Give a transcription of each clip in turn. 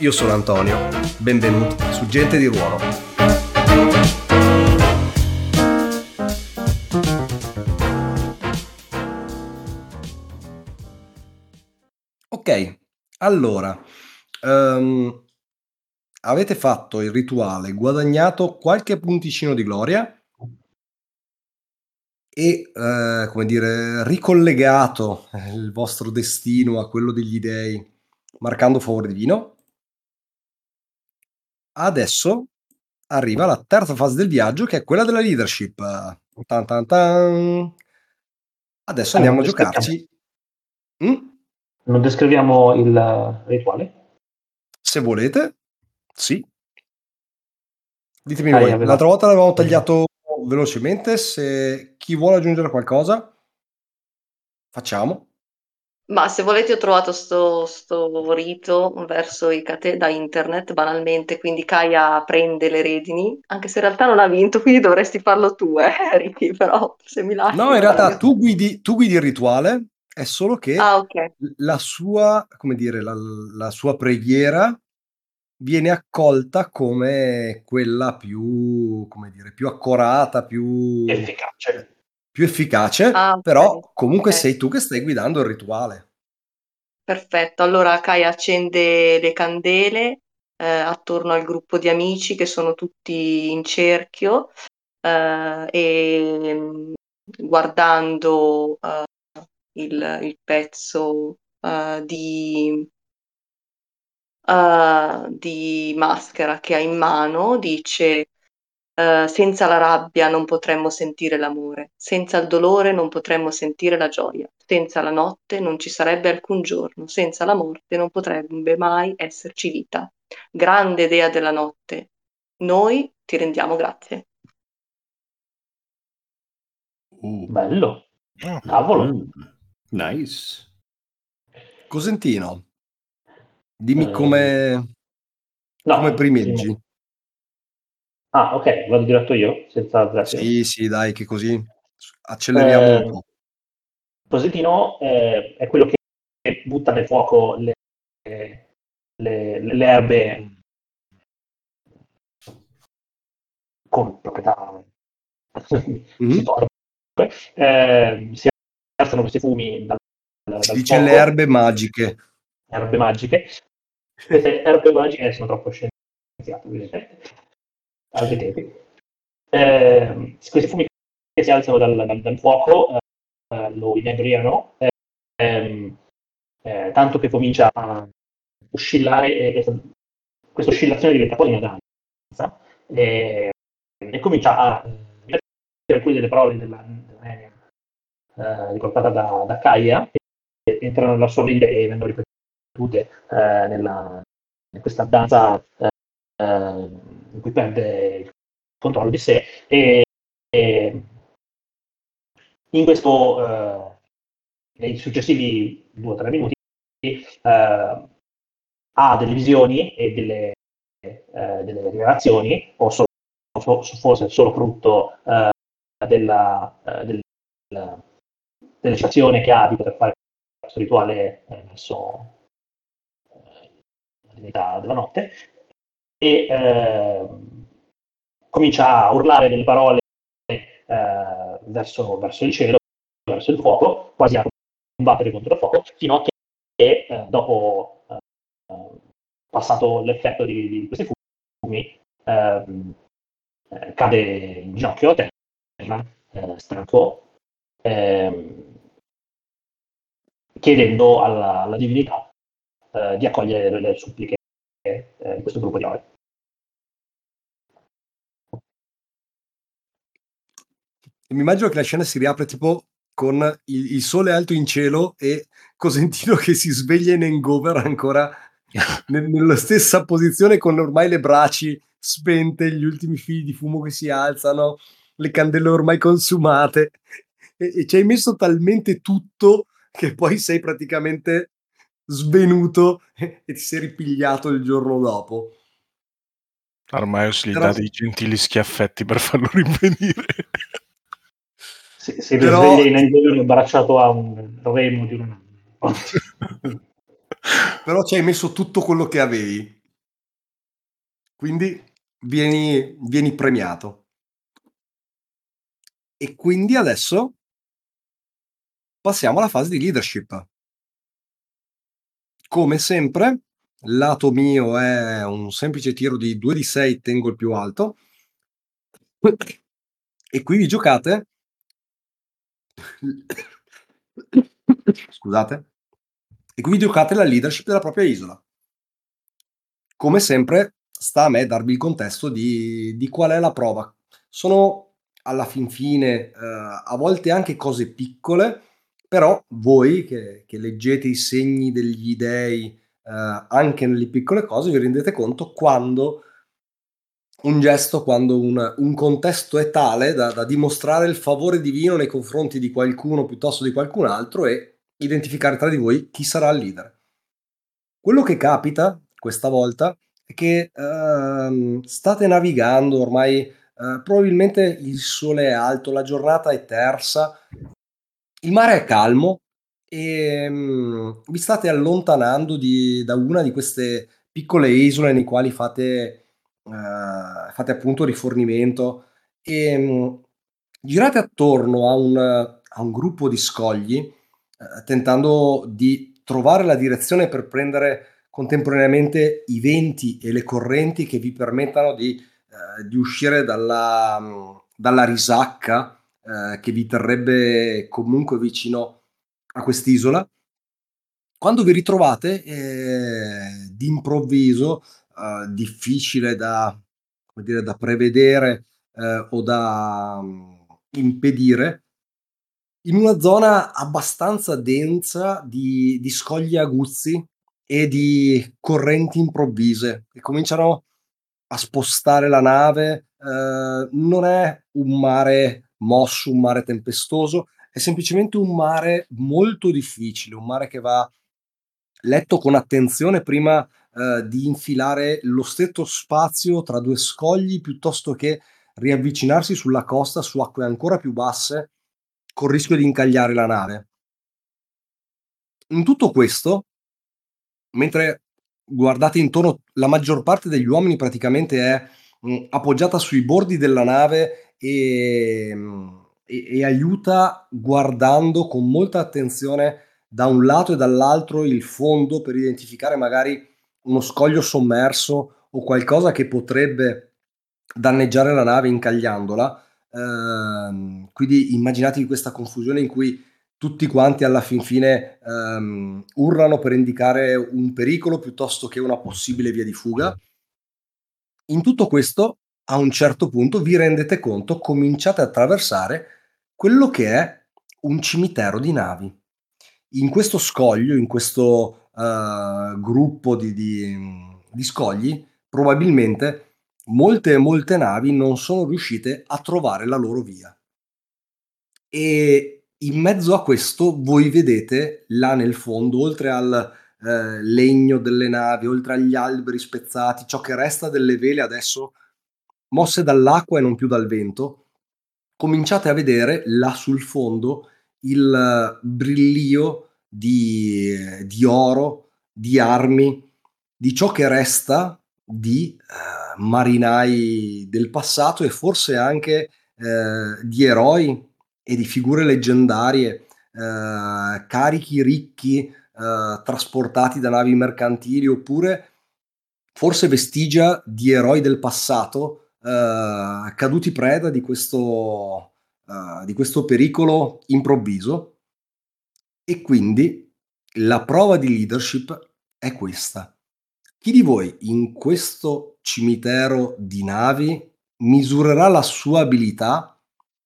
Io sono Antonio, benvenuti su Gente di Ruolo. Ok, allora, um, avete fatto il rituale, guadagnato qualche punticino di gloria e, eh, come dire, ricollegato il vostro destino a quello degli dei marcando favore divino. Adesso arriva la terza fase del viaggio che è quella della leadership. Tan tan tan. Adesso andiamo a giocarci. Mm? Non descriviamo il rituale? Se volete, sì. Ditemi ah, voi, l'altra volta l'avevamo tagliato velocemente, se chi vuole aggiungere qualcosa, facciamo. Ma se volete ho trovato sto, sto rito verso i cate da internet banalmente, quindi Kaya prende le redini, anche se in realtà non ha vinto, quindi dovresti farlo tu, eh, Ricky, però se mi lasci... No, in realtà tu guidi, tu guidi il rituale, è solo che ah, okay. la sua, come dire, la, la sua preghiera viene accolta come quella più, come dire, più accorata, più efficace più efficace, ah, però comunque okay. sei tu che stai guidando il rituale. Perfetto, allora Kai accende le candele eh, attorno al gruppo di amici che sono tutti in cerchio eh, e mm, guardando eh, il, il, pezzo eh, di, eh, di maschera che ha in mano dice Uh, senza la rabbia non potremmo sentire l'amore, senza il dolore non potremmo sentire la gioia, senza la notte non ci sarebbe alcun giorno, senza la morte non potrebbe mai esserci vita. Grande dea della notte, noi ti rendiamo grazie. Uh. Bello. Oh. Cavolo. Mm. Nice. Cosentino, dimmi uh, come, no, come primeggi. Sì. Ah, ok, vado diretto io, senza grazie. Sì, sì, dai, che così acceleriamo eh, un po'. Positino eh, è quello che butta nel fuoco le, le, le erbe con proprietà mm-hmm. eh, si alzano questi fumi dal, dal si dice fuoco. le erbe magiche erbe magiche queste erbe magiche sono troppo scienziate altri tempi. Eh, questi fumi che si alzano dal, dal, dal fuoco eh, lo inebriano, eh, ehm, eh, tanto che comincia a oscillare e questa, questa oscillazione diventa poi una danza e, e comincia a ripetere alcune delle parole della, dell'Enia eh, riportata da, da Kaia che entrano nella sua mente e vengono ripetute eh, nella, in questa danza in cui perde il controllo di sé e, e in questo uh, nei successivi due o tre minuti uh, ha delle visioni e delle, uh, delle rivelazioni o solo, forse solo frutto della, del, dell'eccezione che ha di poter fare questo rituale verso la divinità della notte e eh, comincia a urlare delle parole eh, verso, verso, il cielo, verso il fuoco, quasi a combattere contro il fuoco, fino a che eh, dopo eh, passato l'effetto di, di questi fumi ehm, eh, cade in ginocchio a terra, eh, stanco, ehm, chiedendo alla, alla divinità di accogliere le suppliche eh, di questo gruppo di ore. Mi immagino che la scena si riapre tipo con il, il sole alto in cielo e Cosentino che si sveglia in hangover ancora nella stessa posizione con ormai le braci spente, gli ultimi fili di fumo che si alzano, le candele ormai consumate e, e ci hai messo talmente tutto che poi sei praticamente svenuto e ti sei ripigliato il giorno dopo. Armaios gli Però... dà dei gentili schiaffetti per farlo rinvenire. Si, si Però... risveglia in giorno abbracciato a un remo di un Però ci hai messo tutto quello che avevi. Quindi vieni, vieni premiato. E quindi adesso passiamo alla fase di leadership. Come sempre, lato mio è un semplice tiro di 2 di 6, tengo il più alto. E qui vi giocate. Scusate. E qui vi giocate la leadership della propria isola. Come sempre, sta a me darvi il contesto di, di qual è la prova. Sono alla fin fine eh, a volte anche cose piccole, però voi che, che leggete i segni degli dei eh, anche nelle piccole cose vi rendete conto quando un gesto, quando un, un contesto è tale da, da, dimostrare il favore divino nei confronti di qualcuno piuttosto di qualcun altro e identificare tra di voi chi sarà il leader. Quello che capita questa volta è che uh, state navigando ormai, uh, probabilmente il sole è alto, la giornata è tersa, il mare è calmo e um, vi state allontanando di, da una di queste piccole isole nei quali fate, uh, fate appunto rifornimento. E um, girate attorno a un, a un gruppo di scogli eh, tentando di trovare la direzione per prendere contemporaneamente i venti e le correnti che vi permettano di, eh, di uscire dalla, dalla risacca eh, che vi terrebbe comunque vicino a quest'isola. Quando vi ritrovate eh, d'improvviso, eh, difficile da, dire, da prevedere eh, o da um, impedire, in una zona abbastanza densa di, di scogli aguzzi e di correnti improvvise che cominciano a spostare la nave. Eh, non è un mare mosso, un mare tempestoso, è semplicemente un mare molto difficile, un mare che va letto con attenzione prima eh, di infilare lo stretto spazio tra due scogli piuttosto che riavvicinarsi sulla costa su acque ancora più basse col rischio di incagliare la nave. In tutto questo mentre guardate intorno, la maggior parte degli uomini praticamente è mh, mm, appoggiata sui bordi della nave e, mh, mm, e, e aiuta guardando con molta attenzione da un lato e dall'altro il fondo per identificare magari uno scoglio sommerso o qualcosa che potrebbe danneggiare la nave incagliandola. Eh, quindi immaginatevi questa confusione in cui tutti quanti alla fin fine um, urlano per indicare un pericolo piuttosto che una possibile via di fuga. In tutto questo, a un certo punto vi rendete conto, cominciate a attraversare quello che è un cimitero di navi. In questo scoglio, in questo uh, gruppo di, di, di scogli, probabilmente molte molte navi non sono riuscite a trovare la loro via. E in mezzo a questo voi vedete là nel fondo, oltre al eh, legno delle navi, oltre agli alberi spezzati, ciò che resta delle vele adesso mosse dall'acqua e non più dal vento, cominciate a vedere là sul fondo il brillio di, di oro, di armi, di ciò che resta di eh, marinai del passato e forse anche eh, di eroi e di figure leggendarie, eh, carichi ricchi eh, trasportati da navi mercantili oppure forse vestigia di eroi del passato eh, caduti preda di questo, eh, di questo pericolo improvviso. E quindi la prova di leadership è questa. Chi di voi in questo cimitero di navi misurerà la sua abilità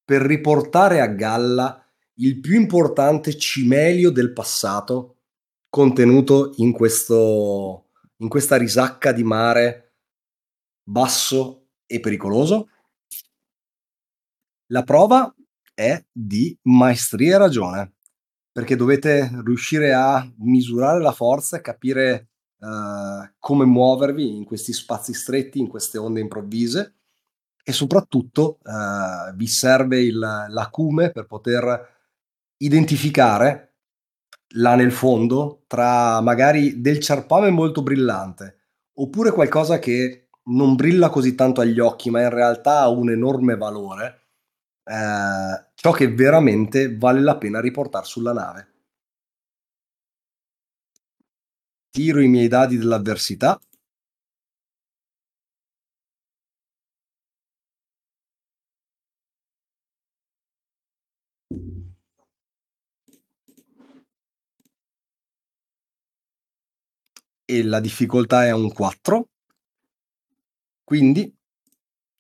per riportare a galla il più importante cimelio del passato contenuto in questo, in questa risacca di mare basso e pericoloso? La prova è di maestria e ragione, perché dovete riuscire a misurare la forza e capire uh, come muovervi in questi spazi stretti, in queste onde improvvise e soprattutto uh, vi serve il, l'acume per poter identificare là nel fondo tra magari del ciarpame molto brillante oppure qualcosa che non brilla così tanto agli occhi ma in realtà ha un enorme valore, eh, ciò che veramente vale la pena riportare sulla nave. Tiro i miei dadi dell'avversità. e la difficoltà è un 4. Quindi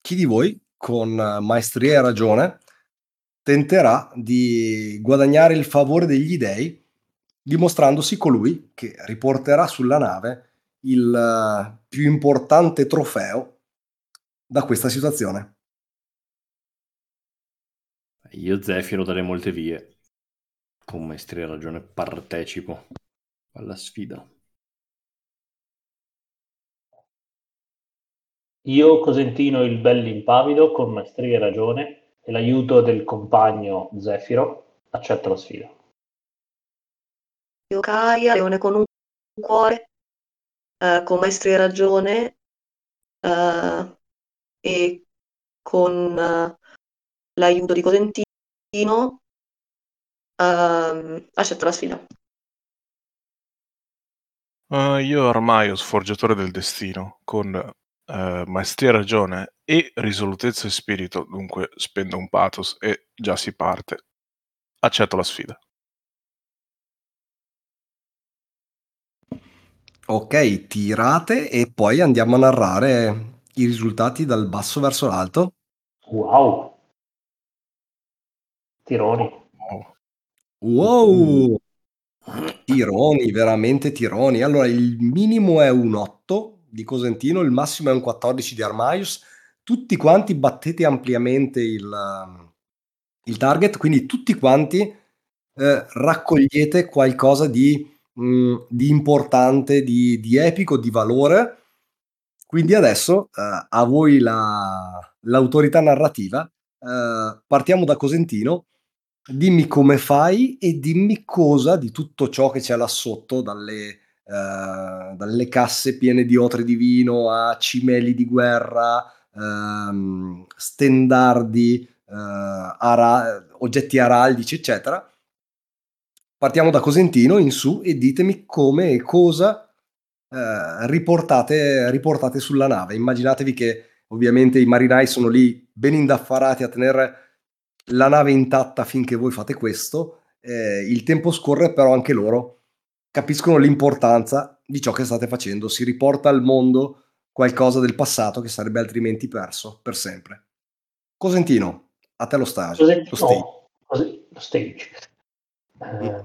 chi di voi con maestria e ragione tenterà di guadagnare il favore degli dei dimostrandosi colui che riporterà sulla nave il più importante trofeo da questa situazione. Io Zefiro dalle molte vie. Con maestria e ragione partecipo alla sfida. Io Cosentino il bell'impavido, con maestria e ragione, e l'aiuto del compagno Zefiro, accetto la sfida. Io Caia, leone con un cuore, eh, con maestria e ragione, eh, e con eh, l'aiuto di Cosentino, ehm, accetto la sfida. Uh, io ormai ho sforgiatore del destino, con eh, maestria e ragione e risolutezza e spirito, dunque spendo un pathos e già si parte. Accetto la sfida. Ok, tirate e poi andiamo a narrare i risultati dal basso verso l'alto. Wow. Tironi. Wow. Tironi, veramente tironi. Allora, il minimo è un 8 di Cosentino, il massimo è un 14 di Armaius, tutti quanti battete ampiamente il, il target, quindi tutti quanti eh, raccogliete qualcosa di, mh, mm, di importante, di, di, epico, di valore. Quindi adesso eh, a voi la, l'autorità narrativa. Eh, partiamo da Cosentino. Dimmi come fai e dimmi cosa di tutto ciò che c'è là sotto, dalle, eh, dalle casse piene di otre di vino a cimeli di guerra, ehm, stendardi, eh, ara- oggetti araldici, eccetera. Partiamo da Cosentino in su e ditemi come e cosa eh, riportate, riportate sulla nave. Immaginatevi che ovviamente i marinai sono lì ben indaffarati a tenere la nave intatta finché voi fate questo. Eh, il tempo scorre, però anche loro capiscono l'importanza di ciò che state facendo, si riporta al mondo qualcosa del passato che sarebbe altrimenti perso per sempre. Cosentino, a te lo stage. Cosentino, lo stage. Lo stage. Eh,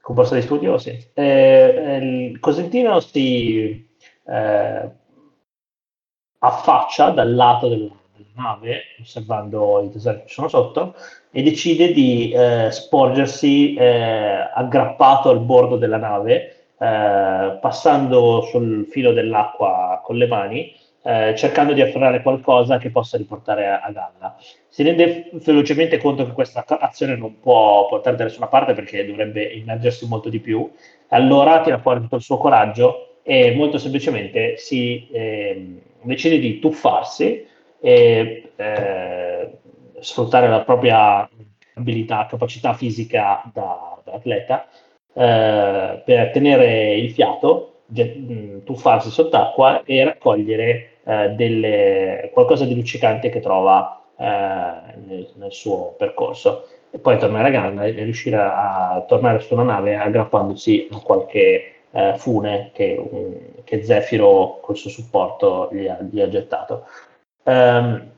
composto di studio, sì. Eh, Cosentino si eh, affaccia dal lato del, nave, osservando i deserti che sono sotto, e decide di eh, sporgersi eh, aggrappato al bordo della nave, eh, passando sul filo dell'acqua con le mani, eh, cercando di afferrare qualcosa che possa riportare a, a galla. Si rende velocemente conto che questa azione non può portare da nessuna parte perché dovrebbe immergersi molto di più, allora tira fuori tutto il suo coraggio e molto semplicemente si ehm, decide di tuffarsi e eh, sfruttare la propria abilità, capacità fisica da, da atleta eh, per tenere il fiato, get, tuffarsi sott'acqua e raccogliere eh, delle, qualcosa di luccicante che trova eh, nel, nel, suo percorso. E poi tornare a galla e riuscire a, a tornare su una nave aggrappandosi a qualche eh, fune che, um, che Zefiro col suo supporto gli ha, gli ha gettato. Um,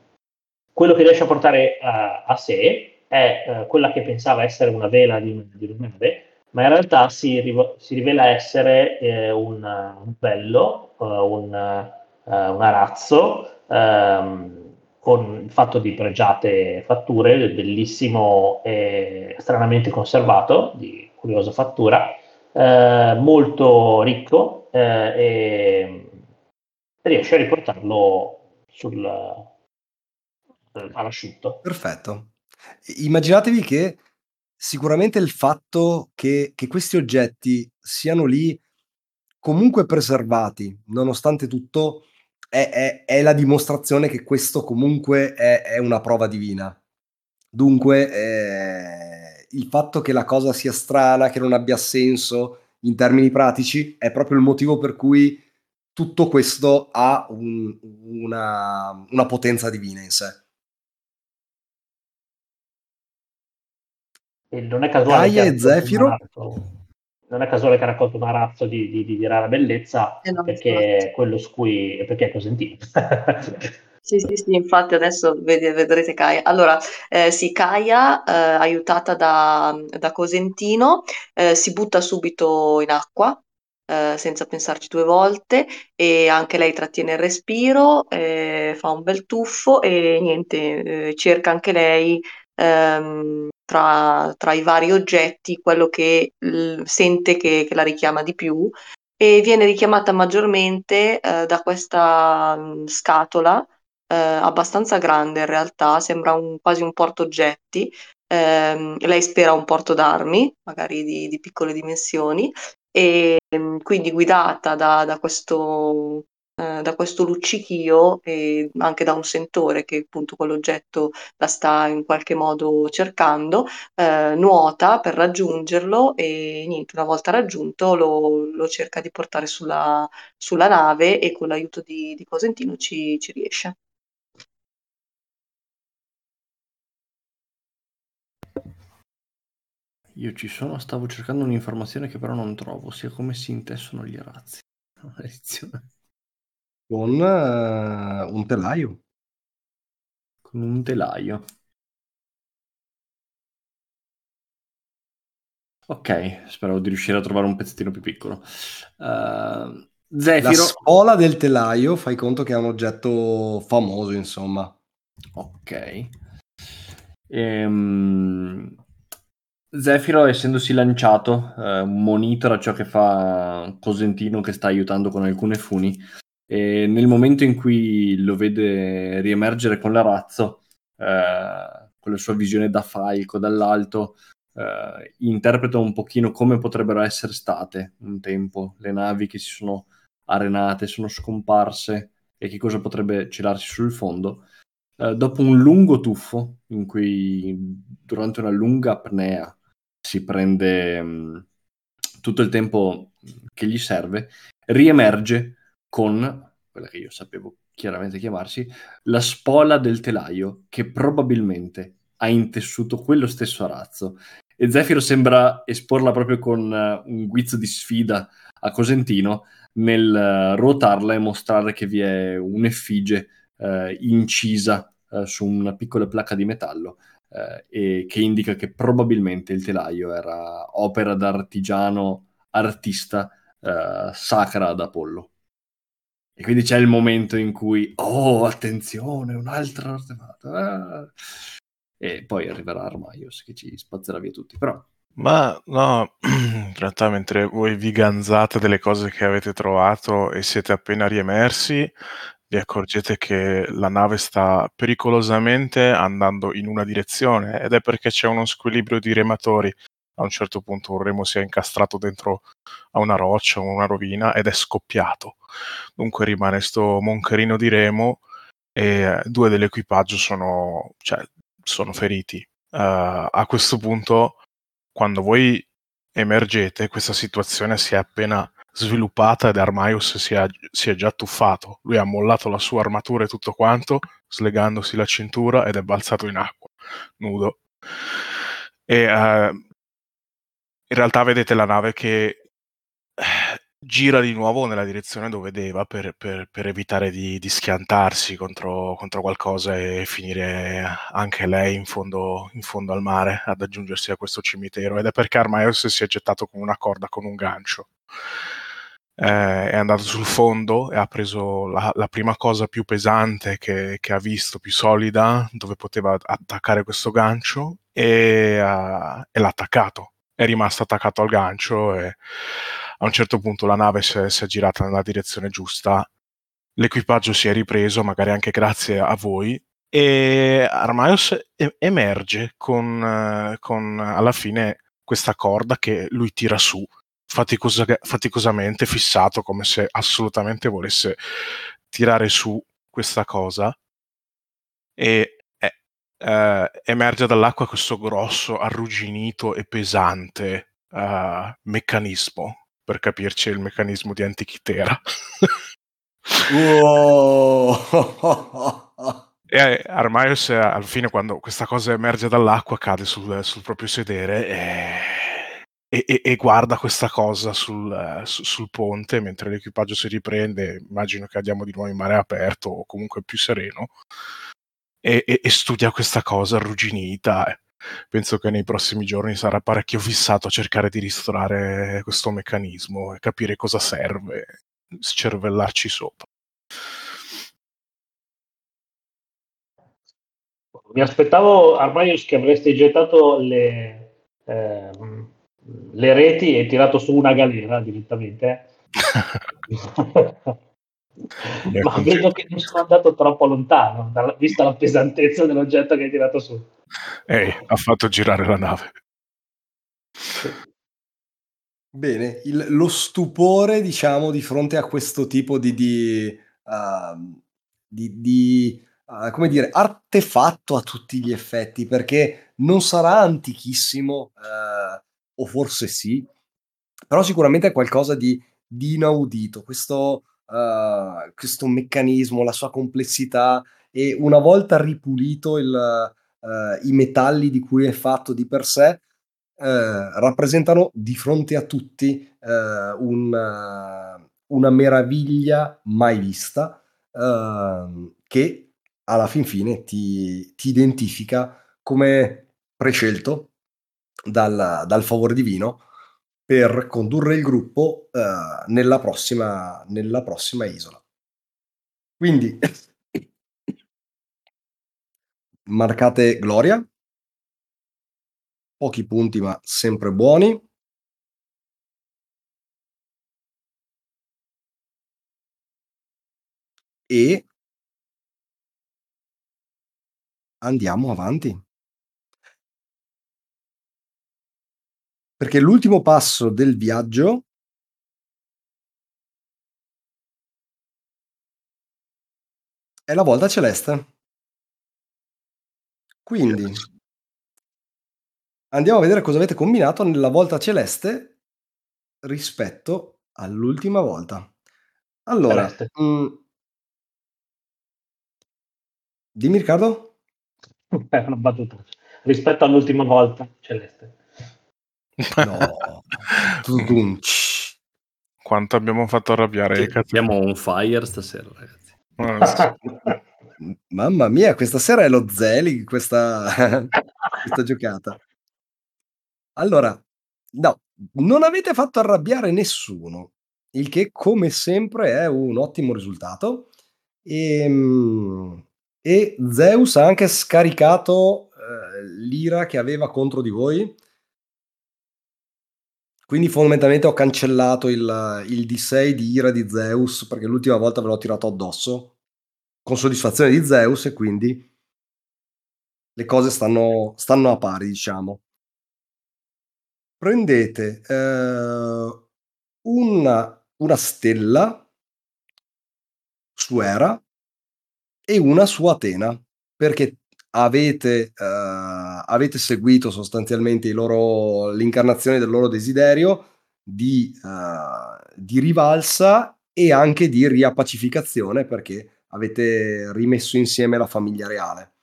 quello che riesce a portare uh, a sé è uh, quella che pensava essere una vela di, di una nave, ma in realtà si, riv- si rivela essere eh, un, un bello, uh, un, uh, un arazzo um, con fatto di pregiate fatture, bellissimo e stranamente conservato, di curiosa fattura, uh, molto ricco e riesce a riportarlo sul, all'asciutto. Perfetto. Immaginatevi che sicuramente il fatto che, che questi oggetti siano lì comunque preservati, nonostante tutto, è, è, è la dimostrazione che questo comunque è, è una prova divina. Dunque, eh, il fatto che la cosa sia strana, che non abbia senso in termini pratici, è proprio il motivo per cui tutto questo ha un, una, una potenza divina in sé. E non è casuale Gaia e Zefiro. Non è casuale che ha raccolto un arazzo di, di, di, rara bellezza eh no, perché infatti. quello su cui perché è Cosentino. Sì, sì, sì, infatti adesso ved- vedrete Kaya. Allora, eh, sì, Kaya, eh, aiutata da, da Cosentino, eh, si butta subito in acqua, eh, senza pensarci due volte, e anche lei trattiene il respiro, eh, fa un bel tuffo e niente, eh, cerca anche lei ehm, tra, tra, i vari oggetti quello che l- sente che, che, la richiama di più e viene richiamata maggiormente eh, da questa mh, mm, scatola eh, abbastanza grande in realtà, sembra un, quasi un portaoggetti. Eh, lei spera un porto d'armi, magari di, di piccole dimensioni, e mm, quindi guidata da, da questo eh, da questo luccichio e anche da un sentore che appunto quell'oggetto la sta in qualche modo cercando, eh, nuota per raggiungerlo e niente, una volta raggiunto lo, lo cerca di portare sulla, sulla, nave e con l'aiuto di, di Cosentino ci, ci riesce. Io ci sono, stavo cercando un'informazione che però non trovo, sia come si intessono gli arazzi. Maledizione con uh, un telaio. Con un telaio. Ok, spero di riuscire a trovare un pezzettino più piccolo. Uh, Zefiro... La spola del telaio, fai conto che è un oggetto famoso, insomma. Ok. Ehm... Zefiro, essendosi lanciato, eh, monitora ciò che fa Cosentino che sta aiutando con alcune funi e nel momento in cui lo vede riemergere con l'arazzo, eh, con la sua visione da falco dall'alto, eh, interpreta un pochino come potrebbero essere state un tempo le navi che si sono arenate, sono scomparse e che cosa potrebbe celarsi sul fondo. Eh, dopo un lungo tuffo, in cui durante una lunga apnea si prende mm, tutto il tempo che gli serve, riemerge con quella che io sapevo chiaramente chiamarsi, la spola del telaio che probabilmente ha intessuto quello stesso arazzo. E Zefiro sembra esporla proprio con uh, un guizzo di sfida a Cosentino nel uh, ruotarla e mostrare che vi è un'effigie uh, incisa su una piccola placca di metallo e che indica che probabilmente il telaio era opera d'artigiano artista sacra ad Apollo. E quindi c'è il momento in cui, oh, attenzione, un altro artefatto. Ah. E poi arriverà Armaios che ci spazzerà via tutti. Però ma no, in realtà mentre voi vi ganzate delle cose che avete trovato e siete appena riemersi, vi accorgete che la nave sta pericolosamente andando in una direzione ed è perché c'è uno squilibrio di rematori a un certo punto un remo si è incastrato dentro a una roccia o una rovina ed è scoppiato. Dunque rimane sto moncherino di remo e due dell'equipaggio sono, cioè, sono feriti. Uh, a questo punto, quando voi emergete, questa situazione si è appena sviluppata ed Armaius si è, si è già tuffato. Lui ha mollato la sua armatura e tutto quanto, slegandosi la cintura ed è balzato in acqua, nudo. E uh, in realtà vedete la nave che eh, gira di nuovo nella direzione dove deve per, per, per evitare di, di schiantarsi contro, contro, qualcosa e finire anche lei in fondo, in fondo, al mare ad aggiungersi a questo cimitero ed è perché Armaios si è gettato con una corda con un gancio eh, è andato sul fondo e ha preso la, la prima cosa più pesante che, che, ha visto, più solida, dove poteva attaccare questo gancio e, uh, e l'ha attaccato. È rimasto attaccato al gancio e a un certo punto la nave si è, si è girata nella direzione giusta. L'equipaggio si è ripreso, magari anche grazie a voi, e Armaios emerge con, con alla fine questa corda che lui tira su faticosa, faticosamente fissato come se assolutamente volesse tirare su questa cosa e eh, eh, emerge dall'acqua questo grosso, arrugginito e pesante uh, meccanismo per capirci il meccanismo di Antichitera. e Armaios alla fine quando questa cosa emerge dall'acqua cade sul, sul proprio sedere e e, e, e guarda questa cosa sul, uh, su, sul, ponte mentre l'equipaggio si riprende, immagino che andiamo di nuovo in mare aperto o comunque più sereno, e, e studia questa cosa arrugginita. Penso che nei prossimi giorni sarà parecchio fissato a cercare di ristorare questo meccanismo e capire cosa serve, scervellarci sopra. Mi aspettavo, Armaius, che avreste gettato le, eh, le reti e tirato su una galera direttamente. Ma vedo che non sono andato troppo lontano, vista la pesantezza dell'oggetto che hai tirato su. Ehi, ha fatto girare la nave. Bene, il, lo stupore, diciamo, di fronte a questo tipo di, di, uh, di, di uh, come dire, artefatto a tutti gli effetti, perché non sarà antichissimo, uh, o forse sì, però sicuramente è qualcosa di, di inaudito, questo, uh, questo, meccanismo, la sua complessità e una volta ripulito il, uh, i metalli di cui è fatto di per sé, uh, rappresentano di fronte a tutti un, una meraviglia mai vista ehm, che alla fin fine ti, ti identifica come prescelto dal, dal favore divino per condurre il gruppo uh, nella, prossima, nella prossima isola. Quindi marcate gloria, pochi punti ma sempre buoni. E andiamo avanti. Perché l'ultimo passo del viaggio è la volta celeste. Quindi andiamo a vedere cosa avete combinato nella volta celeste rispetto all'ultima volta. Allora, mh, mm, dimmi Riccardo? Una battuta. Rispetto all'ultima volta celeste. No. Quanto abbiamo fatto arrabbiare. Siamo on fire stasera, ragazzi. Mamma mia, questa sera è lo Zelig, questa, questa giocata. Allora, no, non avete fatto arrabbiare nessuno, il che come sempre è un ottimo risultato. E, ehm, e Zeus ha anche scaricato eh, l'ira che aveva contro di voi quindi fondamentalmente ho cancellato il, il D6 di ira di Zeus perché l'ultima volta ve l'ho tirato addosso con soddisfazione di Zeus e quindi le cose stanno, stanno a pari, diciamo. Prendete eh, una, una stella su Era e una su Atena perché avete, uh, avete seguito sostanzialmente loro, l'incarnazione del loro desiderio di, uh, di rivalsa e anche di riappacificazione perché avete rimesso insieme la famiglia reale.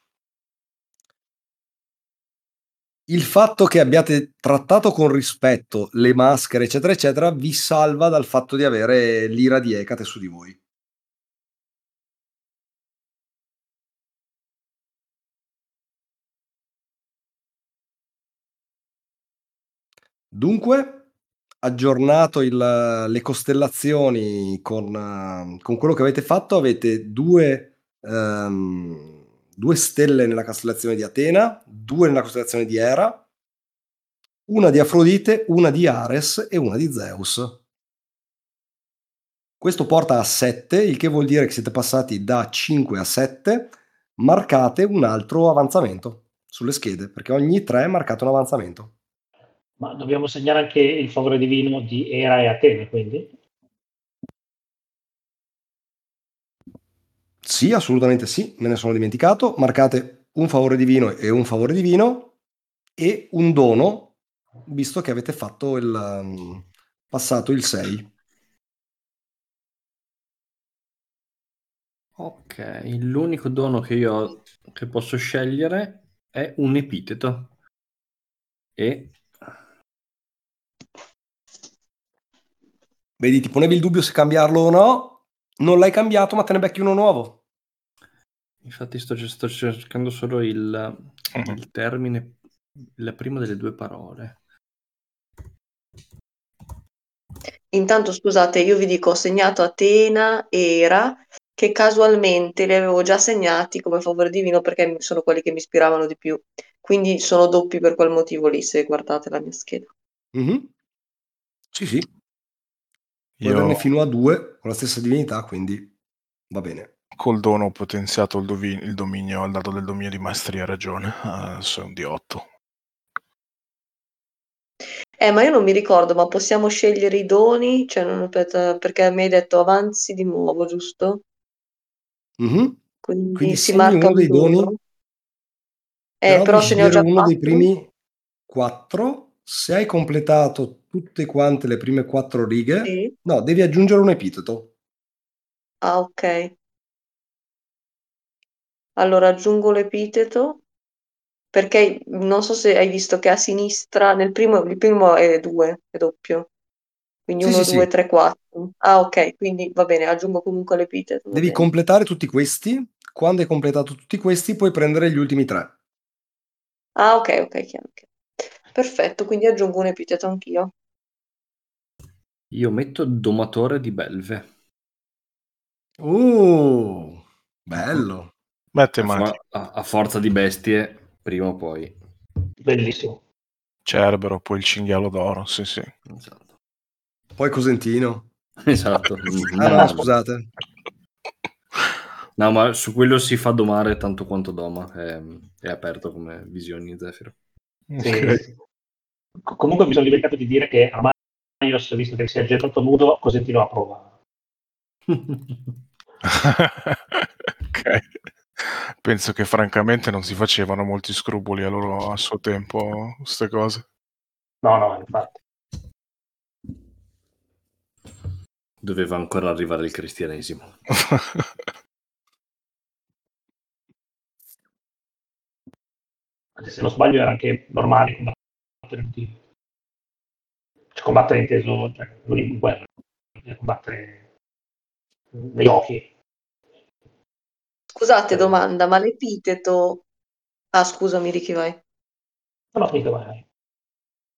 il fatto che abbiate trattato con rispetto le maschere, eccetera, eccetera, vi salva dal fatto di avere l'ira di Ecate su di voi. Dunque, aggiornato il, le costellazioni con, con, quello che avete fatto, avete due, um, due stelle nella costellazione di Atena, due nella costellazione di Era, una di Afrodite, una di Ares e una di Zeus. Questo porta a 7, il che vuol dire che siete passati da 5 a 7. Marcate un altro avanzamento sulle schede, perché ogni 3 marcate un avanzamento. Ma dobbiamo segnare anche il favore divino di Era e Atene, quindi? Sì, assolutamente sì, me ne sono dimenticato. Marcate un favore divino e un favore divino e un dono, visto che avete fatto il um, passato il 6. Ok, l'unico dono che io ho, che posso scegliere è un epiteto. E Vedi, ti ponevi il dubbio se cambiarlo o no, non l'hai cambiato, ma te ne becchi uno nuovo. Infatti sto, sto cercando solo il, mm-hmm. il termine, la prima delle due parole. Intanto scusate, io vi dico, ho segnato Atena, Era, che casualmente li avevo già segnati come favore divino perché sono quelli che mi ispiravano di più. Quindi sono doppi per quel motivo lì, se guardate la mia scheda. Mm-hmm. Sì, sì. Puoi Io... averne fino a due con la stessa divinità, quindi va bene. Col dono ho potenziato il, dovi- il dominio al dato del dominio di maestria ragione, adesso è un di 8. Eh, ma io non mi ricordo, ma possiamo scegliere i doni? Cioè, non, perché mi hai detto avanzi di nuovo, giusto? Mm-hmm. Quindi, Quindi si marca uno dei doni. Eh, però, però ce ne ho già uno quattro. dei primi quattro. Se hai completato tutte quante le prime quattro righe. Sì. No, devi aggiungere un epiteto. Ah, ok. Allora aggiungo l'epiteto perché non so se hai visto che a sinistra, nel primo, il primo è 2, è doppio. Quindi 1, 2, 3, 4. Ah, ok, quindi va bene, aggiungo comunque l'epiteto. Devi bene. completare tutti questi. Quando hai completato tutti questi, puoi prendere gli ultimi tre. Ah, ok, ok, chiaro. Perfetto, quindi aggiungo un epiteto anch'io. Io metto domatore di belve. Uh, bello. Matematico. A, a forza di bestie, prima o poi. Bellissimo. Cerbero, poi il cinghialo d'oro, sì sì. Esatto. Poi Cosentino. Esatto. ah, no, scusate. No, ma su quello si fa domare tanto quanto doma. È, è aperto come visioni Zefiro. Okay. Comunque mi sono dimenticato di dire che a Ios, visto che si è gettato nudo, Cosentino a prova. ok. Penso che francamente non si facevano molti scrupoli a loro a suo tempo queste cose. No, no, infatti. Doveva ancora arrivare il cristianesimo. Se non sbaglio era anche normale combattere tutti combattere inteso, cioè, non in guerra, combattere nei occhi. Scusate, domanda, ma l'epiteto... Ah, scusami, Ricky, vai. No, no, finito, vai.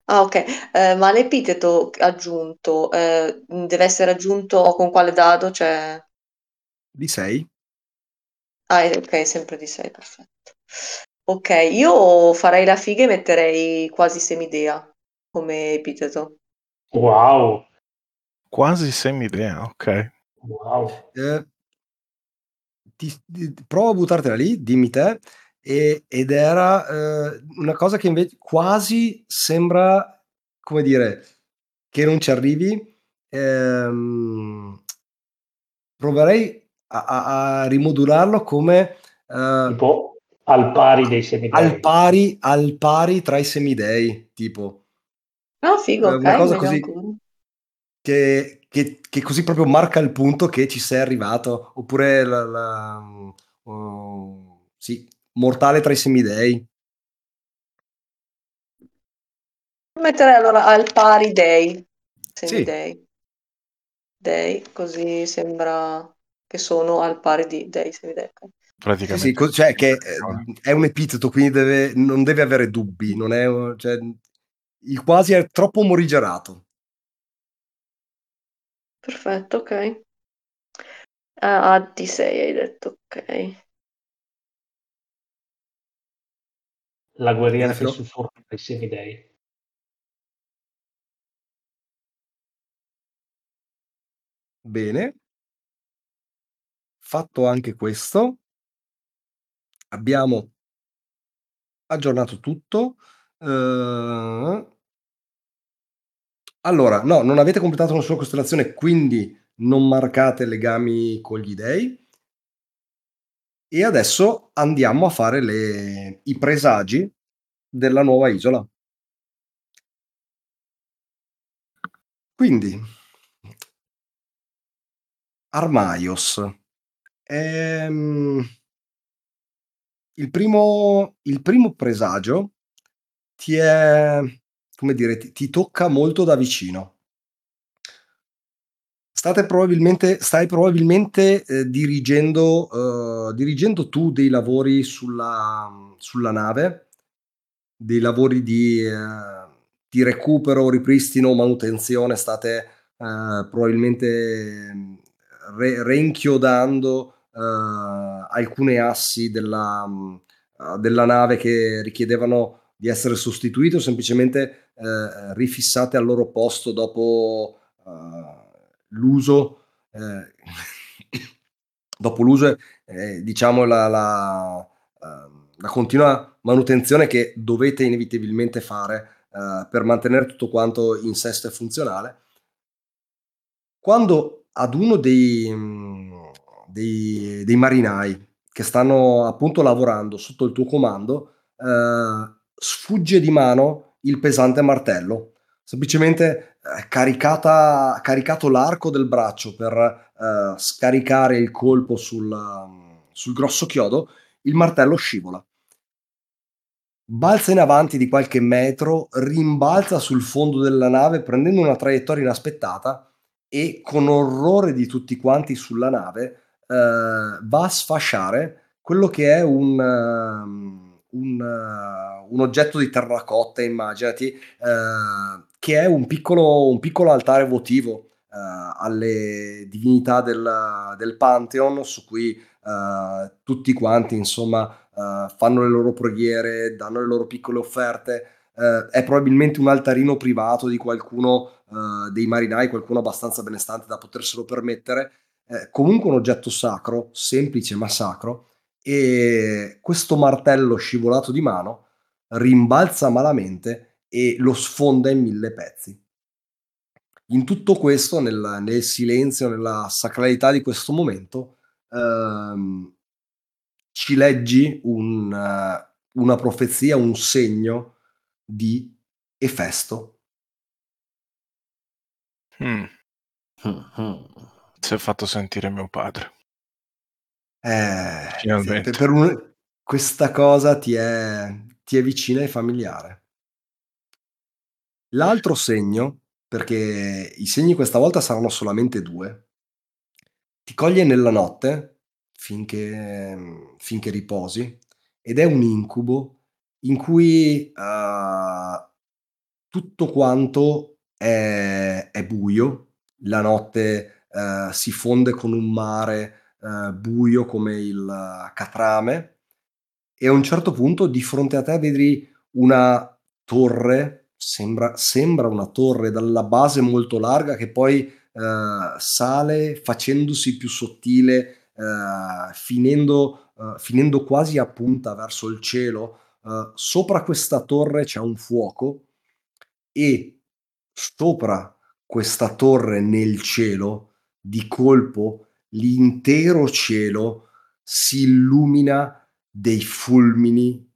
Ah, ok. Eh, ma l'epiteto aggiunto eh, deve essere aggiunto con quale dado? Cioè... Di 6. Ah, ok, sempre di 6, perfetto. Ok, io farei la figa e metterei quasi semidea come epiteto. Wow. Quasi semidea, ok. Wow. Eh, ti, ti, provo a buttartela lì, dimmi te, e, ed era eh, una cosa che invece quasi sembra, come dire, che non ci arrivi. Ehm, proverei a, a, a, rimodularlo come... Eh, tipo al pari dei semidei. Al pari, al pari tra i semidei, tipo Ah, figo, eh, una cosa così che, che, che, così proprio marca il punto che ci sei arrivato, oppure la, la uh, sì, mortale tra i semidei. Metterei allora al pari dei, Sì. semidei. Dei, così sembra che sono al pari di dei, semidei. Sì, Praticamente. sì, co- cioè che eh, è un epiteto, quindi deve- non deve avere dubbi, non è, un- cioè, il quasi è troppo morigerato. Perfetto, ok. Ah, a D6 hai detto, ok. La guerriera che sussurra ai semidei. Bene. Fatto anche questo, abbiamo aggiornato tutto. Eh, allora, no, non avete completato nessuna costellazione, quindi non marcate legami con gli dei. E adesso andiamo a fare le- i presagi della nuova isola. Quindi, Armaios. Ehm, il, primo, il primo presagio ti è, come dire, ti, ti tocca molto da vicino. State probabilmente, stai probabilmente eh, dirigendo, eh, dirigendo tu dei lavori sulla, sulla nave, dei lavori di, eh, di recupero, ripristino, manutenzione, state eh, probabilmente mm, re- reinchiodando eh, alcune assi della, mm, della nave che richiedevano di essere sostituite o semplicemente eh, rifissate al loro posto dopo eh, l'uso, eh, dopo l'uso, eh, diciamo la, la, ehm, la continua manutenzione che dovete inevitabilmente fare eh, per mantenere tutto quanto in sesto e funzionale. Quando ad uno dei, mh, dei, dei marinai che stanno appunto lavorando sotto il tuo comando, eh, sfugge di mano il pesante martello. Semplicemente eh, caricata, caricato l'arco del braccio per eh, scaricare il colpo sul, sul grosso chiodo, il martello scivola. Balza in avanti di qualche metro, rimbalza sul fondo della nave prendendo una traiettoria inaspettata e con orrore di tutti quanti sulla nave eh, va a sfasciare quello che è un, um, un, uh, un oggetto di terracotta, immaginati, eh, che è un piccolo, un piccolo altare votivo eh, alle divinità del, del Pantheon su cui tutti quanti, insomma, fanno le loro preghiere, danno le loro piccole offerte. Eh, è probabilmente un altarino privato di qualcuno eh, dei marinai, qualcuno abbastanza benestante da poterselo permettere. Eh, comunque un oggetto sacro, semplice ma sacro, e questo martello scivolato di mano rimbalza malamente e lo sfonda in mille pezzi. In tutto questo, nel, nel silenzio, nella sacralità di questo momento, ehm, ci leggi un, uh, una profezia, un segno di Efesto. Mm, Mm-hmm. si è fatto sentire mio padre. Eh, per- per un- questa cosa ti è, ti è vicina e familiare. L'altro segno, perché i segni questa volta saranno solamente due, ti coglie nella notte finché, finché riposi ed è un incubo in cui eh, tutto quanto è, è buio, la notte eh, si fonde con un mare eh, buio come il catrame e a un certo punto di fronte a te vedi una torre, sembra, sembra una torre dalla base molto larga che poi eh, sale facendosi più sottile, eh, finendo, eh, finendo quasi a punta verso il cielo. Eh, sopra questa torre c'è un fuoco e sopra questa torre nel cielo, di colpo, l'intero cielo si illumina dei fulmini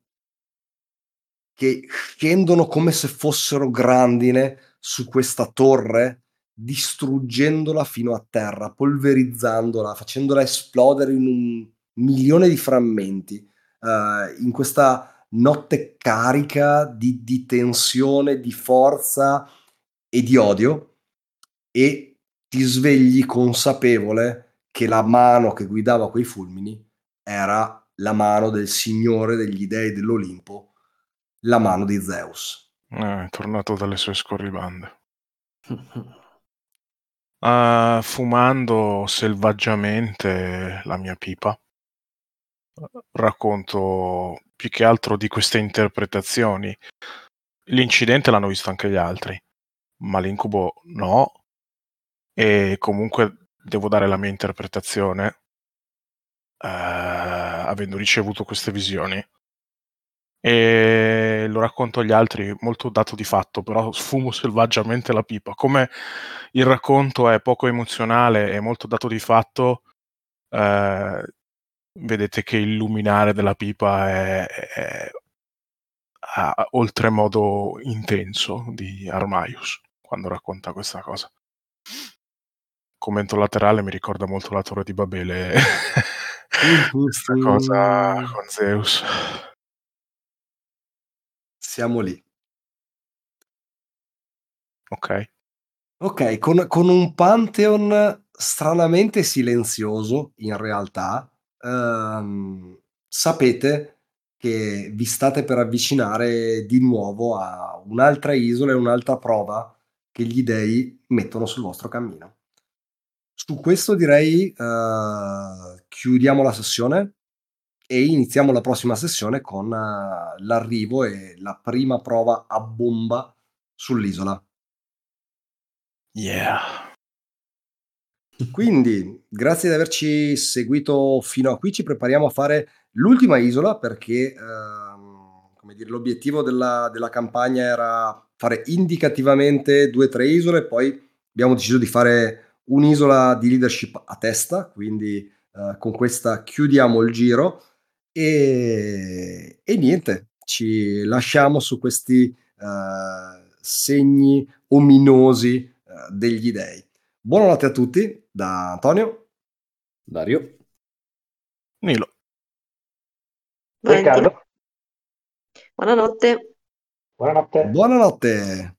che scendono come se fossero grandine su questa torre, distruggendola fino a terra, polverizzandola, facendola esplodere in un milione di frammenti. Uh, in questa notte carica di, di tensione, di forza e di odio e ti svegli consapevole che la mano che guidava quei fulmini era la mano del signore degli dei dell'Olimpo, la mano di Zeus. Eh, è tornato dalle sue scorribande. Uh, fumando selvaggiamente la mia pipa, racconto più che altro di queste interpretazioni. L'incidente l'hanno visto anche gli altri, ma l'incubo no. E comunque devo dare la mia interpretazione, uh, avendo ricevuto queste visioni e lo racconto agli altri molto dato di fatto, però sfumo selvaggiamente la pipa. Come il racconto è poco emozionale e molto dato di fatto, eh, vedete che il luminare della pipa è, è, è oltremodo intenso di Armaius quando racconta questa cosa. Commento laterale mi ricorda molto la torre di Babele, questa cosa con Zeus siamo lì. Ok. Ok, con, con un Pantheon stranamente silenzioso in realtà, ehm, sapete che vi state per avvicinare di nuovo a un'altra isola e un'altra prova che gli dei mettono sul vostro cammino. Su questo direi eh, chiudiamo la sessione e iniziamo la prossima sessione con uh, l'arrivo e la prima prova a bomba sull'isola. Yeah. Quindi, grazie di averci seguito fino a qui, ci prepariamo a fare l'ultima isola perché uh, come dire, l'obiettivo della, della campagna era fare indicativamente due o tre isole, poi abbiamo deciso di fare un'isola di leadership a testa, quindi uh, con questa chiudiamo il giro e, e niente, ci lasciamo su questi uh, segni ominosi uh, degli dei. Buonanotte a tutti da Antonio, Dario, Nilo, Riccardo. Buonanotte. Buonanotte. Buonanotte.